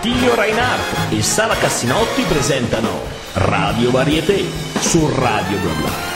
Attilio Reinhardt e Sara Cassinotti presentano Radio Varieté su Radio Bla.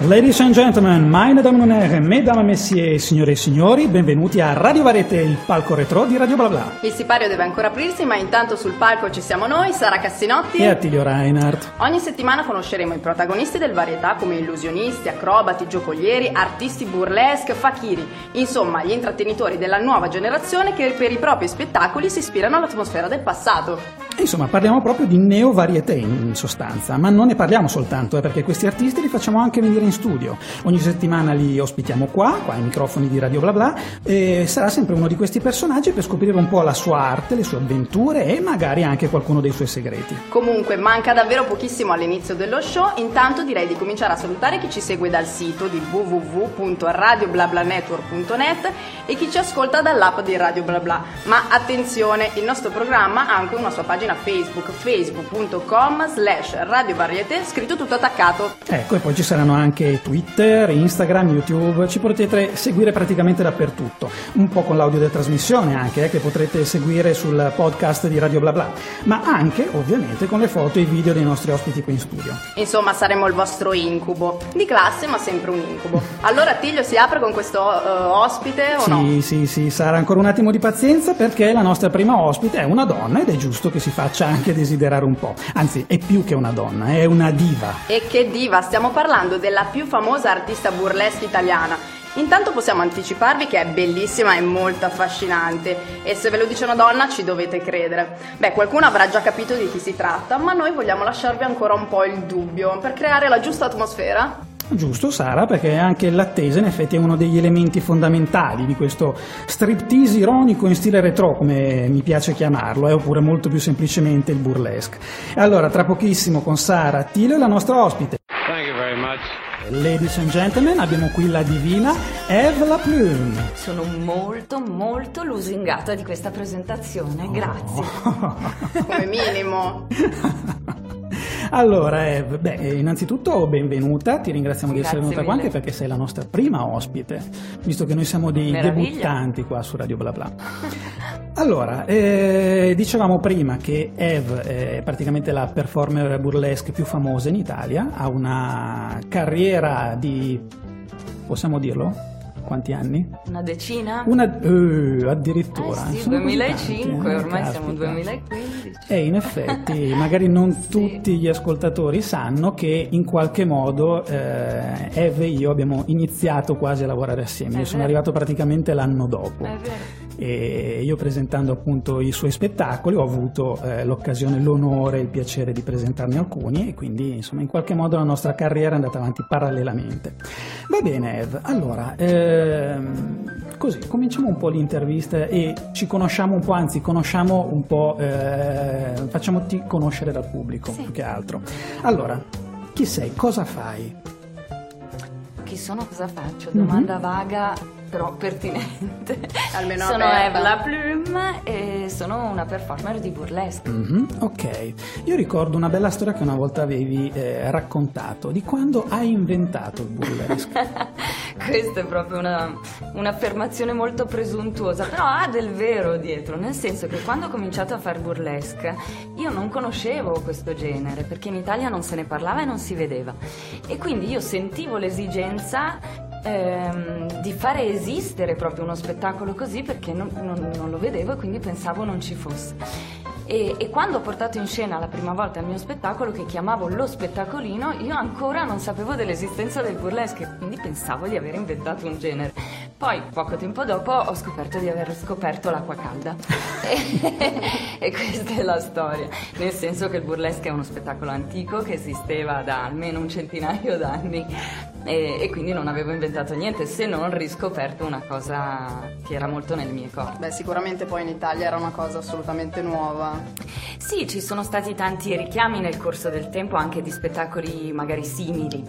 Ladies and gentlemen, meine Damen und Herren, mesdames messieurs, signore e signori, benvenuti a Radio Varete, il palco retro di Radio Bla Bla. Il sipario deve ancora aprirsi, ma intanto sul palco ci siamo noi, Sara Cassinotti e Attilio Reinhardt. Ogni settimana conosceremo i protagonisti del varietà come illusionisti, acrobati, giocolieri, artisti burlesque, fakiri, insomma gli intrattenitori della nuova generazione che per i propri spettacoli si ispirano all'atmosfera del passato. Insomma, parliamo proprio di neo-varieté in sostanza, ma non ne parliamo soltanto, eh, perché questi artisti li facciamo anche venire in studio. Ogni settimana li ospitiamo qua, qua ai microfoni di Radio Bla Bla, e sarà sempre uno di questi personaggi per scoprire un po' la sua arte, le sue avventure e magari anche qualcuno dei suoi segreti. Comunque, manca davvero pochissimo all'inizio dello show, intanto direi di cominciare a salutare chi ci segue dal sito di www.radioblablanetwork.net e chi ci ascolta dall'app di Radio Bla Bla. Ma attenzione, il nostro programma ha anche una sua pagina Facebook, facebook.com slash radiovarieté, scritto tutto attaccato. Ecco, e poi ci saranno anche Twitter, Instagram, YouTube, ci potete seguire praticamente dappertutto, un po' con l'audio della trasmissione anche, eh, che potrete seguire sul podcast di Radio Bla Bla, ma anche ovviamente con le foto e i video dei nostri ospiti qui in studio. Insomma, saremo il vostro incubo, di classe ma sempre un incubo. Allora Tiglio si apre con questo uh, ospite o sì, no? Sì, sì, sì, sarà ancora un attimo di pazienza perché la nostra prima ospite è una donna ed è giusto che si faccia anche desiderare un po'. Anzi, è più che una donna, è una diva. E che diva, stiamo parlando della più famosa artista burlesque italiana. Intanto possiamo anticiparvi che è bellissima e molto affascinante e se ve lo dice una donna ci dovete credere. Beh, qualcuno avrà già capito di chi si tratta, ma noi vogliamo lasciarvi ancora un po' il dubbio per creare la giusta atmosfera. Giusto Sara, perché anche l'attesa in effetti è uno degli elementi fondamentali di questo striptease ironico in stile retro, come mi piace chiamarlo, eh, oppure molto più semplicemente il burlesque. Allora, tra pochissimo con Sara Attilo e la nostra ospite. Thank you very much. Ladies and gentlemen, abbiamo qui la divina Eve La Plume. Sono molto molto lusingata di questa presentazione, grazie. Oh. Come minimo. Allora, Eve, beh, innanzitutto benvenuta, ti ringraziamo di essere venuta qua mille. anche perché sei la nostra prima ospite, visto che noi siamo dei Meraviglia. debuttanti qua su Radio Bla Bla. Allora, eh, dicevamo prima che Eve è praticamente la performer burlesque più famosa in Italia, ha una carriera di, possiamo dirlo? Quanti anni? Una decina? Una, eh, addirittura. Eh sì, Sono così 2005, tanti, eh, ormai siamo caspita. nel 2015. E in effetti, magari non Sì. tutti gli ascoltatori sanno che in qualche modo eh, Eve e io abbiamo iniziato quasi a lavorare assieme. È Io sono vero. arrivato praticamente l'anno dopo. È vero. E io presentando appunto i suoi spettacoli ho avuto eh, l'occasione, l'onore e il piacere di presentarne alcuni e quindi insomma in qualche modo la nostra carriera è andata avanti parallelamente. Va bene Eve, allora ehm, così cominciamo un po' l'intervista e ci conosciamo un po', anzi conosciamo un po', eh, facciamoti conoscere dal pubblico Sì. più che altro. Allora, chi sei? Cosa fai? Chi sono, cosa faccio? Mhm. Domanda vaga, però pertinente. Almeno sono. Eve La Plume e sono una performer di burlesque. Mhm, ok, io ricordo una bella storia che una volta avevi eh, raccontato di quando hai inventato il burlesque. Questa è proprio una- un'affermazione molto presuntuosa, però ha del vero dietro, nel senso che quando ho cominciato a fare burlesque io non conoscevo questo genere, perché in Italia non se ne parlava e non si vedeva. E quindi io sentivo l'esigenza ehm, di fare esistere proprio uno spettacolo così perché non, non- non lo vedevo e quindi pensavo non ci fosse. E, e quando ho portato in scena la prima volta il mio spettacolo, che chiamavo Lo Spettacolino, io ancora non sapevo dell'esistenza del burlesque, quindi pensavo di aver inventato un genere. Poi, poco tempo dopo, ho scoperto di aver scoperto l'acqua calda. E, e questa è la storia. Nel senso che il burlesque è uno spettacolo antico che esisteva da almeno un centinaio d'anni e, e quindi non avevo inventato niente se non riscoperto una cosa che era molto nelle mie corde. Beh, sicuramente poi in Italia era una cosa assolutamente nuova. Sì, ci sono stati tanti richiami nel corso del tempo anche di spettacoli magari simili.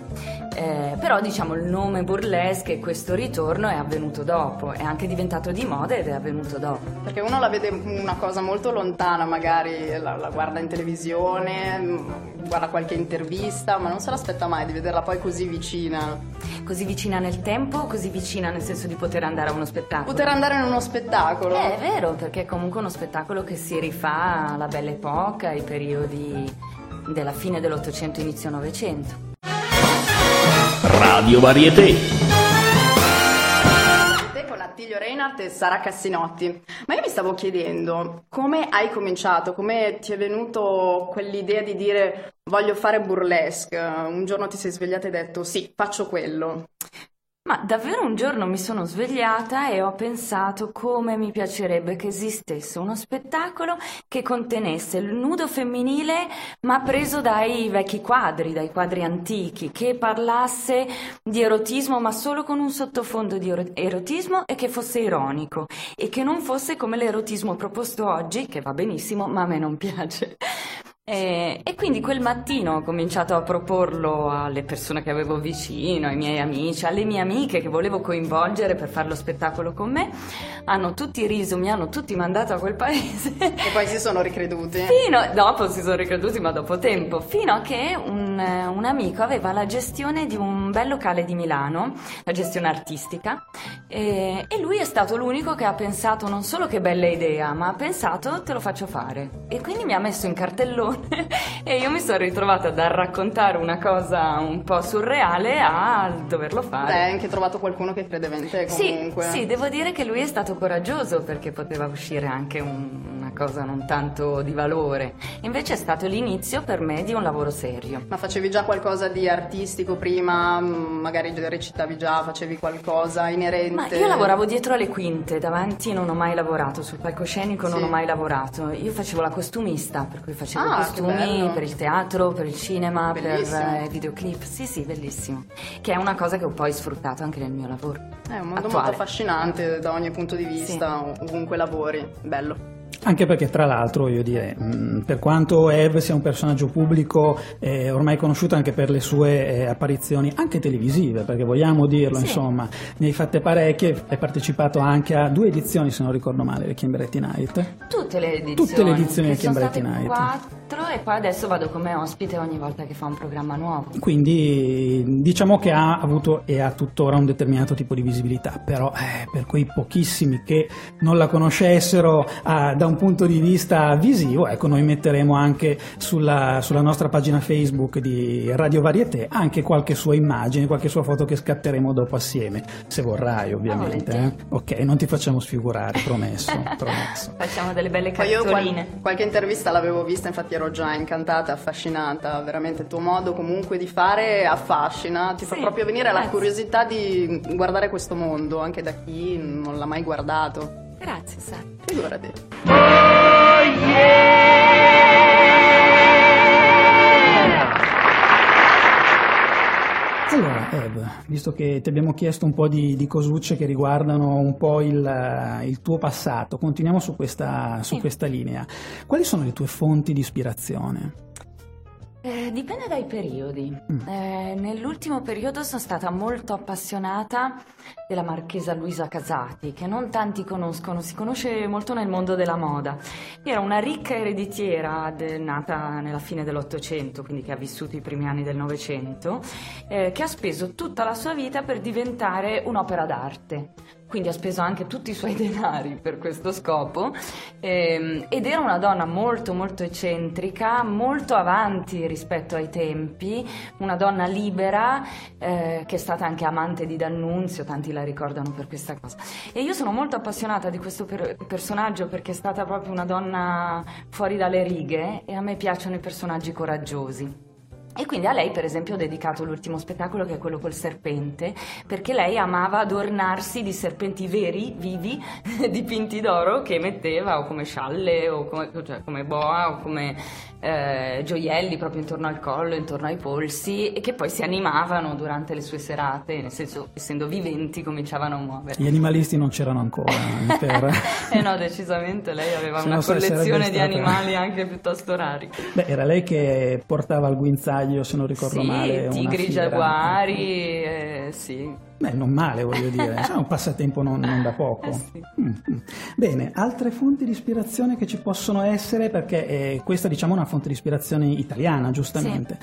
Eh, però diciamo il nome burlesque e questo ritorno è avvenuto dopo, è anche diventato di moda ed è avvenuto dopo. Perché uno la vede una cosa molto lontana, magari la, la guarda in televisione, mm, guarda qualche intervista, ma non se l'aspetta mai di vederla poi così vicina. Così vicina nel tempo, così vicina nel senso di poter andare a uno spettacolo. Poter andare in uno spettacolo. Eh, è vero, perché è comunque uno spettacolo che si rifà alla bella epoca, ai periodi della fine dell'Ottocento, inizio Novecento. Radio Varieté. Attilio Reinhardt e Sara Cassinotti. Ma io mi stavo chiedendo come hai cominciato, come ti è venuto quell'idea di dire voglio fare burlesque. Un giorno ti sei svegliata e hai detto sì, faccio quello. Ma davvero un giorno mi sono svegliata e ho pensato come mi piacerebbe che esistesse uno spettacolo che contenesse il nudo femminile ma preso dai vecchi quadri, dai quadri antichi, che parlasse di erotismo ma solo con un sottofondo di erotismo e che fosse ironico e che non fosse come l'erotismo proposto oggi, che va benissimo ma a me non piace. E, e, quindi quel mattino ho cominciato a proporlo alle persone che avevo vicino, ai miei amici, alle mie amiche che volevo coinvolgere per fare lo spettacolo con me. Hanno tutti riso, mi hanno tutti mandato a quel paese. E poi si sono ricreduti. Fino, dopo si sono ricreduti, ma dopo tempo. Fino a che un, un amico aveva la gestione di un bel locale di Milano, la gestione artistica, e, e lui è stato l'unico che ha pensato non solo che bella idea, ma ha pensato te lo faccio fare. E quindi mi ha messo in cartellone e io mi sono ritrovata da raccontare una cosa un po' surreale a doverlo fare. Beh, hai anche trovato qualcuno che credeva in te comunque. Sì, sì, devo dire che lui è stato coraggioso perché poteva uscire anche un, una cosa non tanto di valore. Invece è stato l'inizio per me di un lavoro serio. Ma facevi già qualcosa di artistico prima? Mm, magari recitavi già, facevi qualcosa inerente? Ma io lavoravo dietro alle quinte, davanti non ho mai lavorato, sul palcoscenico sì. non ho mai lavorato. Io facevo la costumista, per cui facevo ah, costumi per il teatro, per il cinema, bellissimo. per eh, videoclip. Sì, sì, bellissimo. Che è una cosa che ho poi sfruttato anche nel mio lavoro. È un mondo attuale. molto affascinante da ogni punto di vista, sì. ovunque lavori. Bello. Anche perché, tra l'altro, voglio dire, per quanto Eve sia un personaggio pubblico eh, ormai conosciuto anche per le sue eh, apparizioni anche televisive, perché vogliamo dirlo, sì. insomma, ne hai fatte parecchie, hai partecipato anche a due edizioni, se non ricordo male, del Kimberetti Night. Tutte le edizioni. Tutte le edizioni del Kimberetti Night. Quattro e poi adesso vado come ospite ogni volta che fa un programma nuovo. Quindi diciamo che ha avuto e ha tuttora un determinato tipo di visibilità, però eh, per quei pochissimi che non la conoscessero ah, da un punto di vista visivo, ecco, noi metteremo anche sulla, sulla, nostra pagina Facebook di Radio Varieté anche qualche sua immagine, qualche sua foto che scatteremo dopo assieme, se vorrai ovviamente. Eh? Ok, non ti facciamo sfigurare, promesso. promesso. Facciamo delle belle cartoline. Io qual- qualche intervista l'avevo vista, infatti ero già incantata, affascinata, veramente il tuo modo comunque di fare affascina, ti sì, fa proprio venire grazie. la curiosità di guardare questo mondo, anche da chi non l'ha mai guardato. Grazie, Sara. Figurati. Oh, yeah! Allora, Ed, visto che ti abbiamo chiesto un po' di, di cosucce che riguardano un po' il, il tuo passato, continuiamo su questa, su sì. questa linea. Quali sono le tue fonti di ispirazione? Eh, dipende dai periodi. Mm. Eh, nell'ultimo periodo sono stata molto appassionata della marchesa Luisa Casati, che non tanti conoscono, si conosce molto nel mondo della moda. Era una ricca ereditiera de, nata nella fine dell'Ottocento, quindi che ha vissuto i primi anni del Novecento, eh, che ha speso tutta la sua vita per diventare un'opera d'arte quindi ha speso anche tutti i suoi denari per questo scopo ehm, ed era una donna molto molto eccentrica, molto avanti rispetto ai tempi, una donna libera eh, che è stata anche amante di D'Annunzio, tanti la ricordano per questa cosa. E io sono molto appassionata di questo per- personaggio perché è stata proprio una donna fuori dalle righe e a me piacciono i personaggi coraggiosi. E quindi a lei, per esempio, ho dedicato l'ultimo spettacolo che è quello col serpente, perché lei amava adornarsi di serpenti veri, vivi, dipinti d'oro, che metteva o come scialle, o come, cioè, come boa, o come eh, gioielli proprio intorno al collo, intorno ai polsi, e che poi si animavano durante le sue serate, nel senso, essendo viventi, cominciavano a muovere. Gli animalisti non c'erano ancora. Eh, per... eh no, decisamente lei aveva una collezione di animali anche piuttosto rari. Beh, era lei che portava al guinzaglio se non ricordo sì, male. Tigri Giaguari, eh, sì. Beh, non male, voglio dire, è un passatempo non, non da poco. Eh sì. Mm, mm. Bene, altre fonti di ispirazione che ci possono essere, perché eh, questa diciamo è una fonte di ispirazione italiana, giustamente.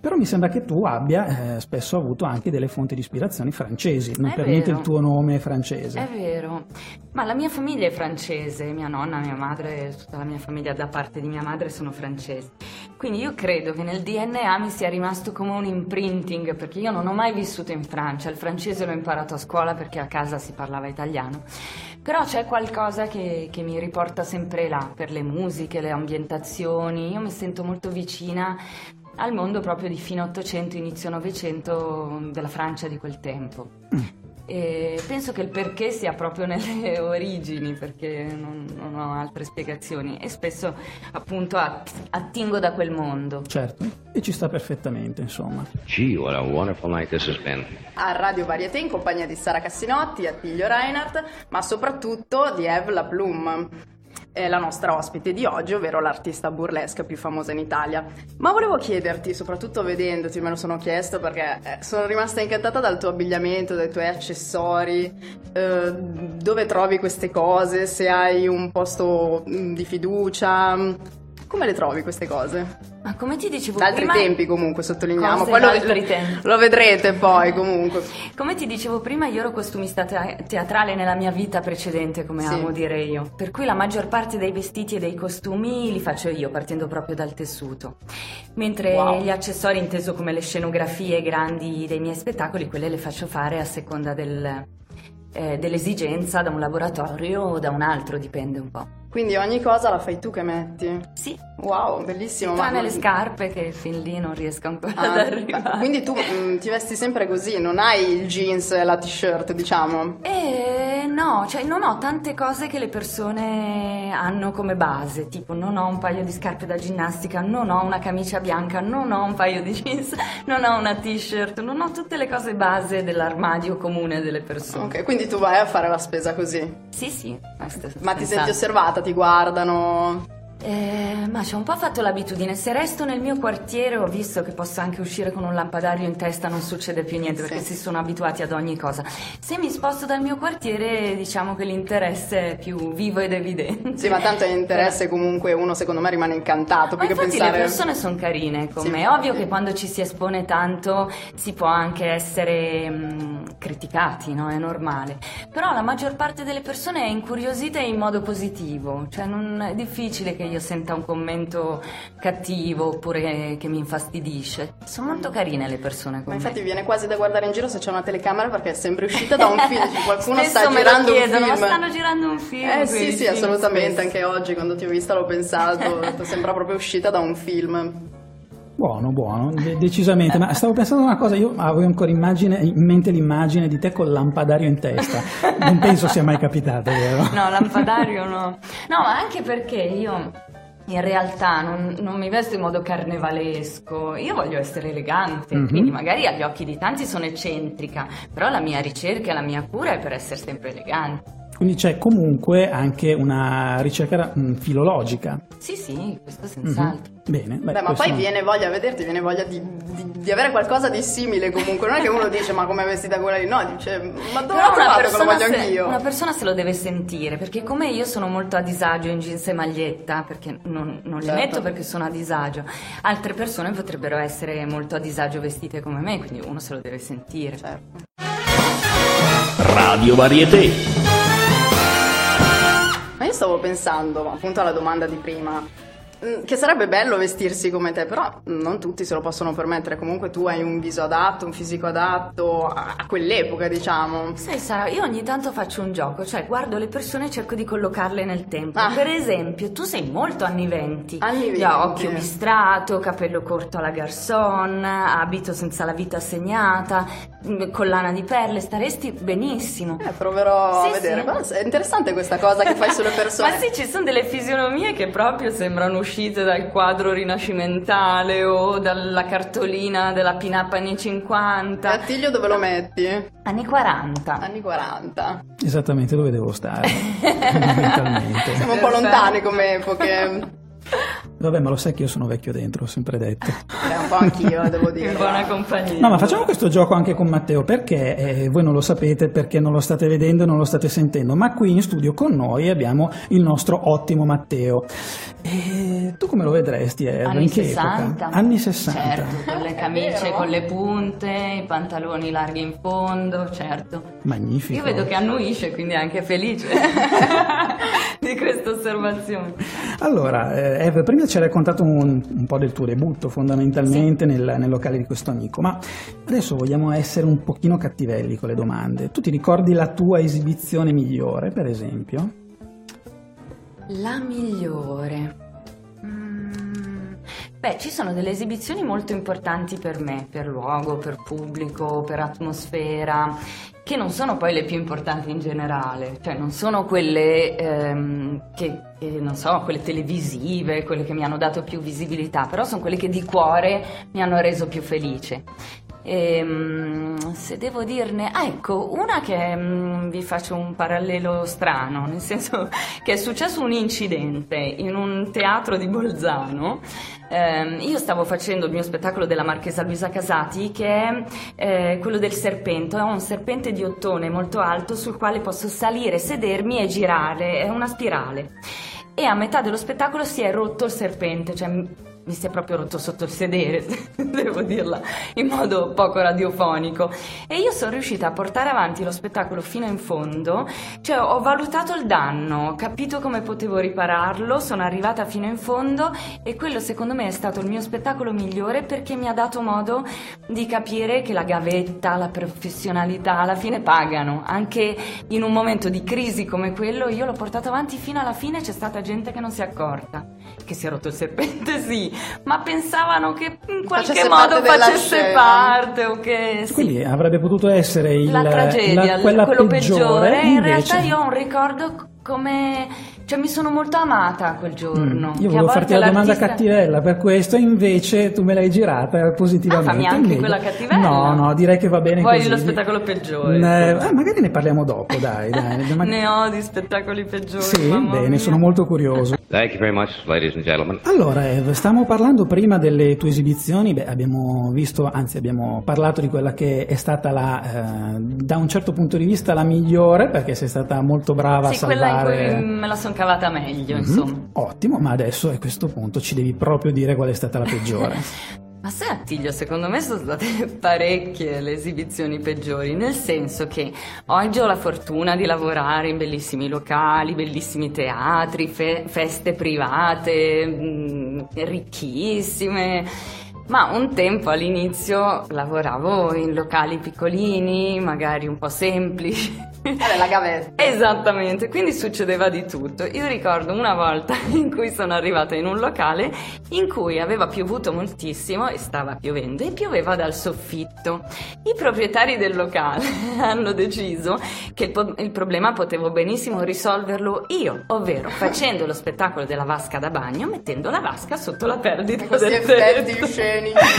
Però mi sembra che tu abbia eh, spesso avuto anche delle fonti di ispirazione francesi, non È per niente vero. il tuo nome è francese. È vero, ma la mia famiglia è francese, mia nonna, mia madre, tutta la mia famiglia da parte di mia madre sono francesi. Quindi io credo che nel DNA mi sia rimasto come un imprinting, perché io non ho mai vissuto in Francia, il francese l'ho imparato a scuola perché a casa si parlava italiano. Però c'è qualcosa che, che mi riporta sempre là, per le musiche, le ambientazioni, io mi sento molto vicina al mondo proprio di fine 800, inizio 900 della Francia di quel tempo. E penso che il perché sia proprio nelle origini, perché non, non ho altre spiegazioni e spesso appunto att- attingo da quel mondo. Certo, e ci sta perfettamente, insomma. Gee, what a wonderful night this has been. A Radio Varieté in compagnia di Sara Cassinotti, Attilio Reinhardt, ma soprattutto di Eve La Plum, è la nostra ospite di oggi, ovvero l'artista burlesca più famosa in Italia. Ma volevo chiederti, soprattutto vedendoti, me lo sono chiesto perché eh, sono rimasta incantata dal tuo abbigliamento, dai tuoi accessori, eh, dove trovi queste cose, se hai un posto mm, di fiducia, come le trovi queste cose? Ma come ti dicevo Da altri prima, tempi comunque sottolineiamo, poi lo, d'altri tempi. lo vedrete poi comunque. Come ti dicevo prima, io ero costumista te- teatrale nella mia vita precedente, come Sì. amo dire io. Per cui la maggior parte dei vestiti e dei costumi li faccio io, partendo proprio dal tessuto. Mentre Wow. gli accessori, inteso come le scenografie grandi dei miei spettacoli, quelle le faccio fare a seconda del- eh, dell'esigenza da un laboratorio o da un altro, dipende un po'. Quindi ogni cosa la fai tu che metti. Sì, Wow, bellissimo. ma- tranne le scarpe che fin lì non riesco ancora Ah, ad arrivare. quindi tu mm, ti vesti sempre così, non hai il jeans e la t-shirt, diciamo. Eh, no, cioè non ho tante cose che le persone hanno come base, tipo non ho un paio di scarpe da ginnastica, non ho una camicia bianca, non ho un paio di jeans, non ho una t-shirt, non ho tutte le cose base dell'armadio comune delle persone. Ok, quindi tu vai a fare la spesa così. Sì, sì. Ma ti senti osservata, ti guardano. Eh, ma ci ho un po' fatto l'abitudine. Se resto nel mio quartiere ho visto che posso anche uscire con un lampadario in testa, non succede più niente perché Sì. si sono abituati ad ogni cosa. Se mi sposto dal mio quartiere, diciamo che l'interesse è più vivo ed evidente. Sì, ma tanto è interesse comunque uno secondo me rimane incantato, Ma più che infatti pensare... le persone sono carine con Sì, me. È ovvio che quando ci si espone tanto si può anche essere mh, criticati, no? È normale. Però la maggior parte delle persone è incuriosita in modo positivo, cioè non è difficile che io senta un commento cattivo oppure che mi infastidisce. Sono molto carine le persone Ma con infatti viene quasi da guardare in giro se c'è una telecamera perché è sempre uscita da un film, cioè qualcuno sta girando un chiedono, film. ma stanno girando un film. Eh sì, sì, film assolutamente, spesso. anche oggi quando ti ho vista l'ho pensato, sembra proprio uscita da un film. Buono, buono, de- decisamente. Ma stavo pensando a una cosa, io avevo ancora immagine- in mente l'immagine di te col lampadario in testa. Non penso sia mai capitato, vero? No, lampadario no. No, ma anche perché io in realtà non, non mi vesto in modo carnevalesco, io voglio essere elegante, Mhm. quindi magari agli occhi di tanti sono eccentrica, però la mia ricerca e la mia cura è per essere sempre elegante. Quindi c'è comunque anche una ricerca mm, filologica. Sì, sì, questo Mhm. senz'altro. Bene, beh, Beh, ma poi viene voglia a vederti, viene voglia di, di- di avere qualcosa di simile comunque. Non è che uno dice ma come è vestita quella lì, no, dice ma dove una trovato che lo persona, voglio se, anch'io? una persona se lo deve sentire, perché come io sono molto a disagio in jeans e maglietta, perché non, non le Certo. metto perché sono a disagio, altre persone potrebbero essere molto a disagio vestite come me, quindi uno se lo deve sentire. Certo. Radio Varieté. Io stavo pensando, appunto alla domanda di prima, mm, che sarebbe bello vestirsi come te, però non tutti se lo possono permettere. Comunque tu hai un viso adatto, un fisico adatto a quell'epoca, diciamo. Sai Sara, io ogni tanto faccio un gioco, cioè guardo le persone e cerco di collocarle nel tempo. Ah. Per esempio, tu sei molto anni venti. Anni Io ho 20. occhio bistrato, capello corto alla garçon, abito senza la vita segnata, collana di perle, staresti benissimo. Eh, proverò Sì, a vedere. sì. Ma è interessante questa cosa che fai sulle persone. Ma sì, ci sono delle fisionomie che proprio sembrano uscite dal quadro rinascimentale o dalla cartolina della pin-up anni 50, Attiglio dove lo metti? anni 40. Anni 40. Esattamente dove devo stare, fondamentalmente. Siamo un po' lontani come epoche. Vabbè, ma lo sai che io sono vecchio dentro, ho sempre detto. Beh, un po' anch'io, devo dire. In buona compagnia. No, ma facciamo questo gioco anche con Matteo perché eh, voi non lo sapete perché non lo state vedendo e non lo state sentendo, ma qui in studio con noi abbiamo il nostro ottimo Matteo. E tu come lo vedresti? Eh? Anni in che 60. epoca? Anni 60. Certo, con le camicie, con le punte, i pantaloni larghi in fondo, certo. Magnifico. Io vedo che annuisce, quindi è anche felice di questa osservazione. Allora, eh, Eve, prima ci hai raccontato un, un po' del tuo debutto fondamentalmente nel, nel locale di questo amico, ma adesso vogliamo essere un pochino cattivelli con le domande. Tu ti ricordi la tua esibizione migliore, per esempio? La migliore. Beh, ci sono delle esibizioni molto importanti per me, per luogo, per pubblico, per atmosfera, che non sono poi le più importanti in generale, cioè non sono quelle ehm, che, che, non so, quelle televisive, quelle che mi hanno dato più visibilità, però sono quelle che di cuore mi hanno reso più felice. Ehm, se devo dirne, ah ecco, una che mm, vi faccio un parallelo strano, nel senso che è successo un incidente in un teatro di Bolzano. Ehm, io stavo facendo il mio spettacolo della Marchesa Luisa Casati, che è eh, quello del serpente, è un serpente di ottone molto alto sul quale posso salire, sedermi e girare, è una spirale. E a metà dello spettacolo si è rotto il serpente, cioè mi si è proprio rotto sotto il sedere, devo dirla in modo poco radiofonico. E io sono riuscita a portare avanti lo spettacolo fino in fondo, cioè ho valutato il danno, ho capito come potevo ripararlo, sono arrivata fino in fondo e quello secondo me è stato il mio spettacolo migliore perché mi ha dato modo di capire che la gavetta, la professionalità alla fine pagano. Anche in un momento di crisi come quello io l'ho portato avanti fino alla fine, c'è stata gente che non si è accorta. Che si è rotto il serpente, sì, ma pensavano che in qualche Facesse modo facesse scena. parte o che sì. Quindi avrebbe potuto essere il, la tragedia, la- quella quello peggiore, peggiore. In realtà io ho un ricordo come, cioè mi sono molto amata quel giorno. Mm, Io volevo farti la domanda cattivella per questo, invece tu me l'hai girata positivamente. Ah, fammi anche quella cattivella. No, no, direi che va bene Vuoi così. lo spettacolo peggiore? Eh, ah, magari ne parliamo dopo, dai. dai. Ma- Ne ho di spettacoli peggiori. Sì, mamma bene, mia. sono molto curioso. Thank you very much, ladies and gentlemen. Allora, Eve, stavamo parlando prima delle tue esibizioni, beh, abbiamo visto, anzi abbiamo parlato di quella che è stata la, eh, da un certo punto di vista la migliore, perché sei stata molto brava Sì, a quella salvare... in cui me la sono cavata meglio, Mhm. insomma. Ottimo, ma adesso a questo punto ci devi proprio dire qual è stata la peggiore. Ma sai Attilio, secondo me sono state parecchie le esibizioni peggiori, nel senso che oggi ho la fortuna di lavorare in bellissimi locali, bellissimi teatri, fe- feste private, mm, ricchissime. Ma un tempo all'inizio lavoravo in locali piccolini, magari un po' semplici. Vabbè, la gavetta. Esattamente, quindi succedeva di tutto. Io ricordo una volta in cui sono arrivata in un locale in cui aveva piovuto moltissimo e stava piovendo e pioveva dal soffitto. I proprietari del locale hanno deciso che il, po- il problema potevo benissimo risolverlo io, ovvero facendo lo spettacolo della vasca da bagno, mettendo la vasca sotto la perdita Questi del effetti tetto.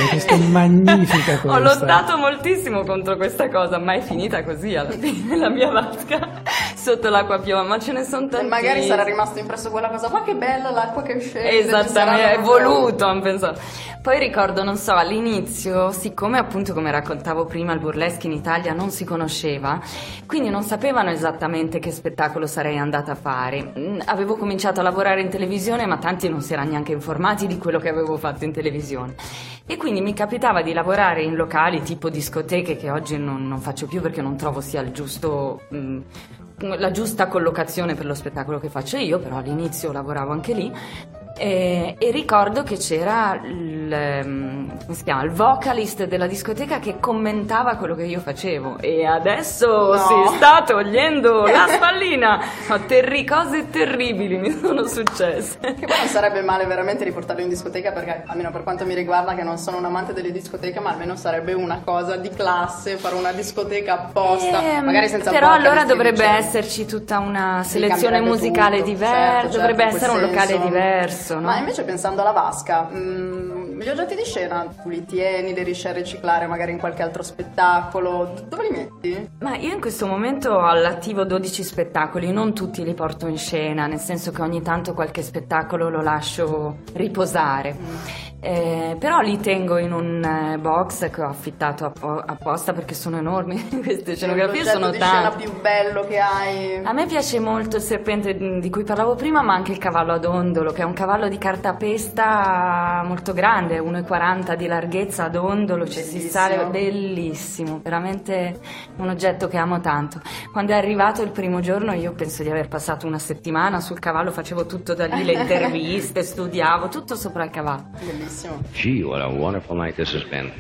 questa è magnifica questa. Ho lottato moltissimo contro questa cosa, ma è finita così alla fine la mia vasca sotto l'acqua piova, ma ce ne sono E tanti. magari sarà rimasto impresso quella cosa, ma che bella l'acqua che scende. Esattamente, è voluto, ho pensato. Poi ricordo, non so, all'inizio, siccome appunto come raccontavo prima il burlesque in Italia non si conosceva, quindi non sapevano esattamente che spettacolo sarei andata a fare. Mm, Avevo cominciato a lavorare in televisione, ma tanti non si erano neanche informati di quello che avevo fatto in televisione. E quindi mi capitava di lavorare in locali tipo discoteche che oggi non, non faccio più perché non trovo sia il giusto, mm, la giusta collocazione per lo spettacolo che faccio io, però all'inizio lavoravo anche lì. E, e ricordo che c'era il, ehm, come si chiama, il vocalist della discoteca che commentava quello che io facevo. E adesso No. si sta togliendo la spallina. No, terri- cose terribili mi sono successe. Che poi non sarebbe male veramente riportarlo in discoteca perché, almeno per quanto mi riguarda, che non sono un amante delle discoteche, ma almeno sarebbe una cosa di classe, fare una discoteca apposta, Ehm, magari senza però vocalist, allora dovrebbe esserci tutta una selezione musicale tutto, diversa certo, certo, dovrebbe essere un locale senso. Diverso no? Ma invece pensando alla vasca, mm, gli oggetti di scena tu li tieni, li riesci a riciclare magari in qualche altro spettacolo? Dove li metti? Ma io in questo momento ho all'attivo 12 spettacoli, non tutti li porto in scena, nel senso che ogni tanto qualche spettacolo lo lascio riposare. Mm. Eh, però li tengo in un eh, box che ho affittato appo- apposta perché sono enormi queste scenografie sono tante il più bello che hai. A me piace molto il serpente di cui parlavo prima ma anche il cavallo ad ondolo che è un cavallo di cartapesta molto grande 1,40 di larghezza ad ondolo ci si sale bellissimo veramente un oggetto che amo tanto. Quando è arrivato il primo giorno io penso di aver passato una settimana sul cavallo facevo tutto da lì le interviste studiavo tutto sopra il cavallo. Bellissimo bellissimo. Gee, what a wonderful night this has been.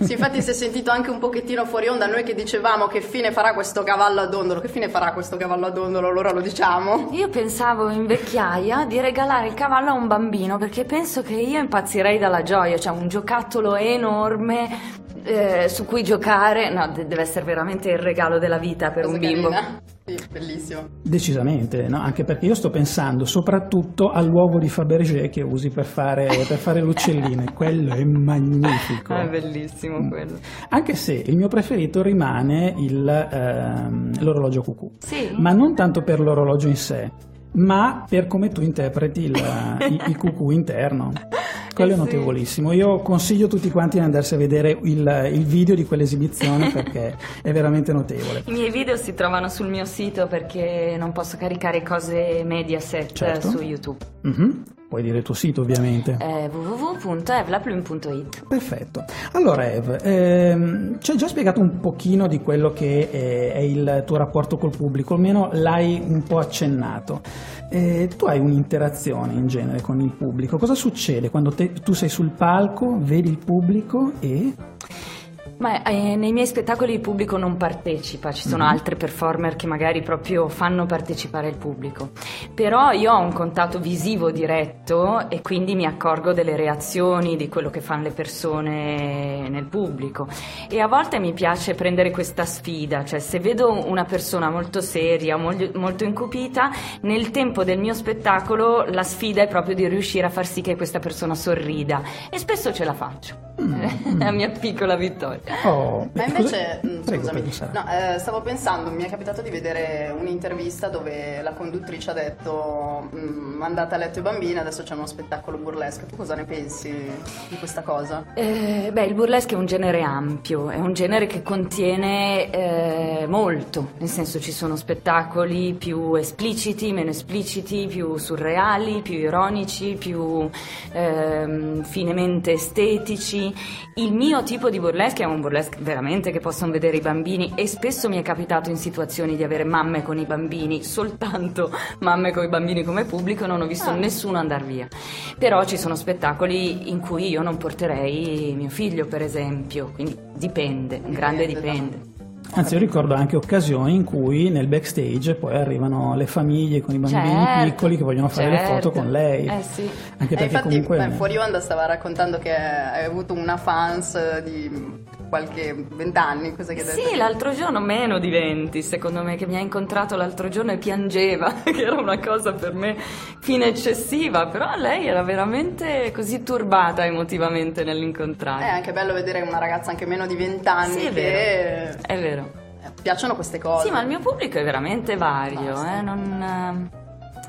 Sì, infatti si è sentito anche un pochettino fuori onda noi che dicevamo che fine farà questo cavallo ad ondolo. Che fine farà questo cavallo ad ondolo? Allora lo diciamo. Io pensavo in vecchiaia di regalare il cavallo a un bambino perché penso che io impazzirei dalla gioia, cioè un giocattolo enorme eh, su cui giocare. No, deve essere veramente il regalo della vita per Cosa un bimbo. Carina. Sì, bellissimo. Decisamente, no? anche perché io sto pensando soprattutto all'uovo di Fabergé che usi per fare, per fare l'uccellino, quello è magnifico. È bellissimo mm. quello. Anche se il mio preferito rimane il, ehm, l'orologio cucù, sì. ma non tanto per l'orologio in sé, ma per come tu interpreti il, il, il cucù interno. Quello è notevolissimo. Io consiglio a tutti quanti di andarsi a vedere il, il video di quell'esibizione perché è veramente notevole. I miei video si trovano sul mio sito perché non posso caricare cose Mediaset certo. su YouTube. Mm-hmm. Puoi dire il tuo sito ovviamente. Eh, www.evlaplum.it Perfetto. Allora Ev, ehm, ci hai già spiegato un pochino di quello che è, è il tuo rapporto col pubblico, almeno l'hai un po' accennato. Eh, tu hai un'interazione in genere con il pubblico, cosa succede quando te, tu sei sul palco, vedi il pubblico e... Ma eh, nei miei spettacoli il pubblico non partecipa, ci sono mm-hmm. altre performer che magari proprio fanno partecipare il pubblico. Però io ho un contatto visivo diretto e quindi mi accorgo delle reazioni, di quello che fanno le persone nel pubblico. E a volte mi piace prendere questa sfida, cioè se vedo una persona molto seria, molto incupita, nel tempo del mio spettacolo la sfida è proprio di riuscire a far sì che questa persona sorrida e spesso ce la faccio. Mm, mm. la mia piccola vittoria. Oh, Ma invece, mh, mm, Prego, scusami, no, eh, stavo pensando, mi è capitato di vedere un'intervista dove la conduttrice ha detto mh, mandate a letto i bambini, adesso c'è uno spettacolo burlesco. Tu cosa ne pensi di questa cosa? Eh, beh, il burlesque è un genere ampio, è un genere che contiene eh, molto, nel senso ci sono spettacoli più espliciti, meno espliciti, più surreali, più ironici, più ehm, finemente estetici. Il mio tipo di burlesque è un burlesque veramente che possono vedere i bambini e spesso mi è capitato in situazioni di avere mamme con i bambini, soltanto mamme con i bambini come pubblico, non ho visto ah. nessuno andare via. Però ci sono spettacoli in cui io non porterei mio figlio, per esempio, quindi dipende, un grande dipende. Anzi, io ricordo anche occasioni in cui nel backstage poi arrivano le famiglie con i bambini certo, piccoli che vogliono fare certo. le foto con lei. Eh sì. Anche perché infatti, comunque... beh, fuori onda stava raccontando che hai avuto una fans di qualche vent'anni, cosa che Sì, l'altro giorno meno di venti, secondo me, che mi ha incontrato l'altro giorno e piangeva, che era una cosa per me fine eccessiva, però lei era veramente così turbata emotivamente nell'incontrare. È anche bello vedere una ragazza anche meno di vent'anni sì, è che... Vero. È vero. Piacciono queste cose. Sì, ma il mio pubblico è veramente vario, eh? non,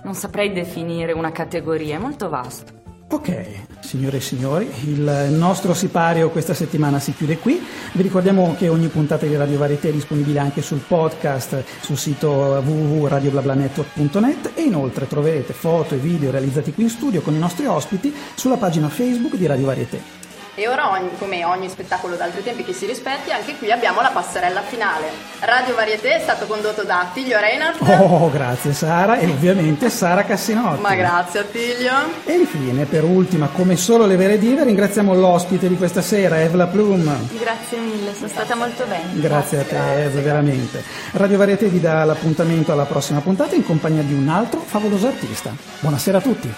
non saprei definire una categoria, è molto vasto. Ok, signore e signori, il nostro sipario questa settimana si chiude qui. Vi ricordiamo che ogni puntata di Radio Varieté è disponibile anche sul podcast sul sito www.radioblablanetwork.net e inoltre troverete foto e video realizzati qui in studio con i nostri ospiti sulla pagina Facebook di Radio Varieté. E ora, ogni, come ogni spettacolo d'altri tempi che si rispetti, anche qui abbiamo la passerella finale. Radio Varieté è stato condotto da Attilio Reinhardt. Oh, grazie Sara, e ovviamente Sara Cassinotti. Ma grazie Attilio. E infine, per ultima, come solo le vere dive, ringraziamo l'ospite di questa sera, Evla Plum. Grazie mille, sono stata molto bene. Grazie, grazie a te, Ev, veramente. Radio Varieté vi dà l'appuntamento alla prossima puntata in compagnia di un altro favoloso artista. Buonasera a tutti.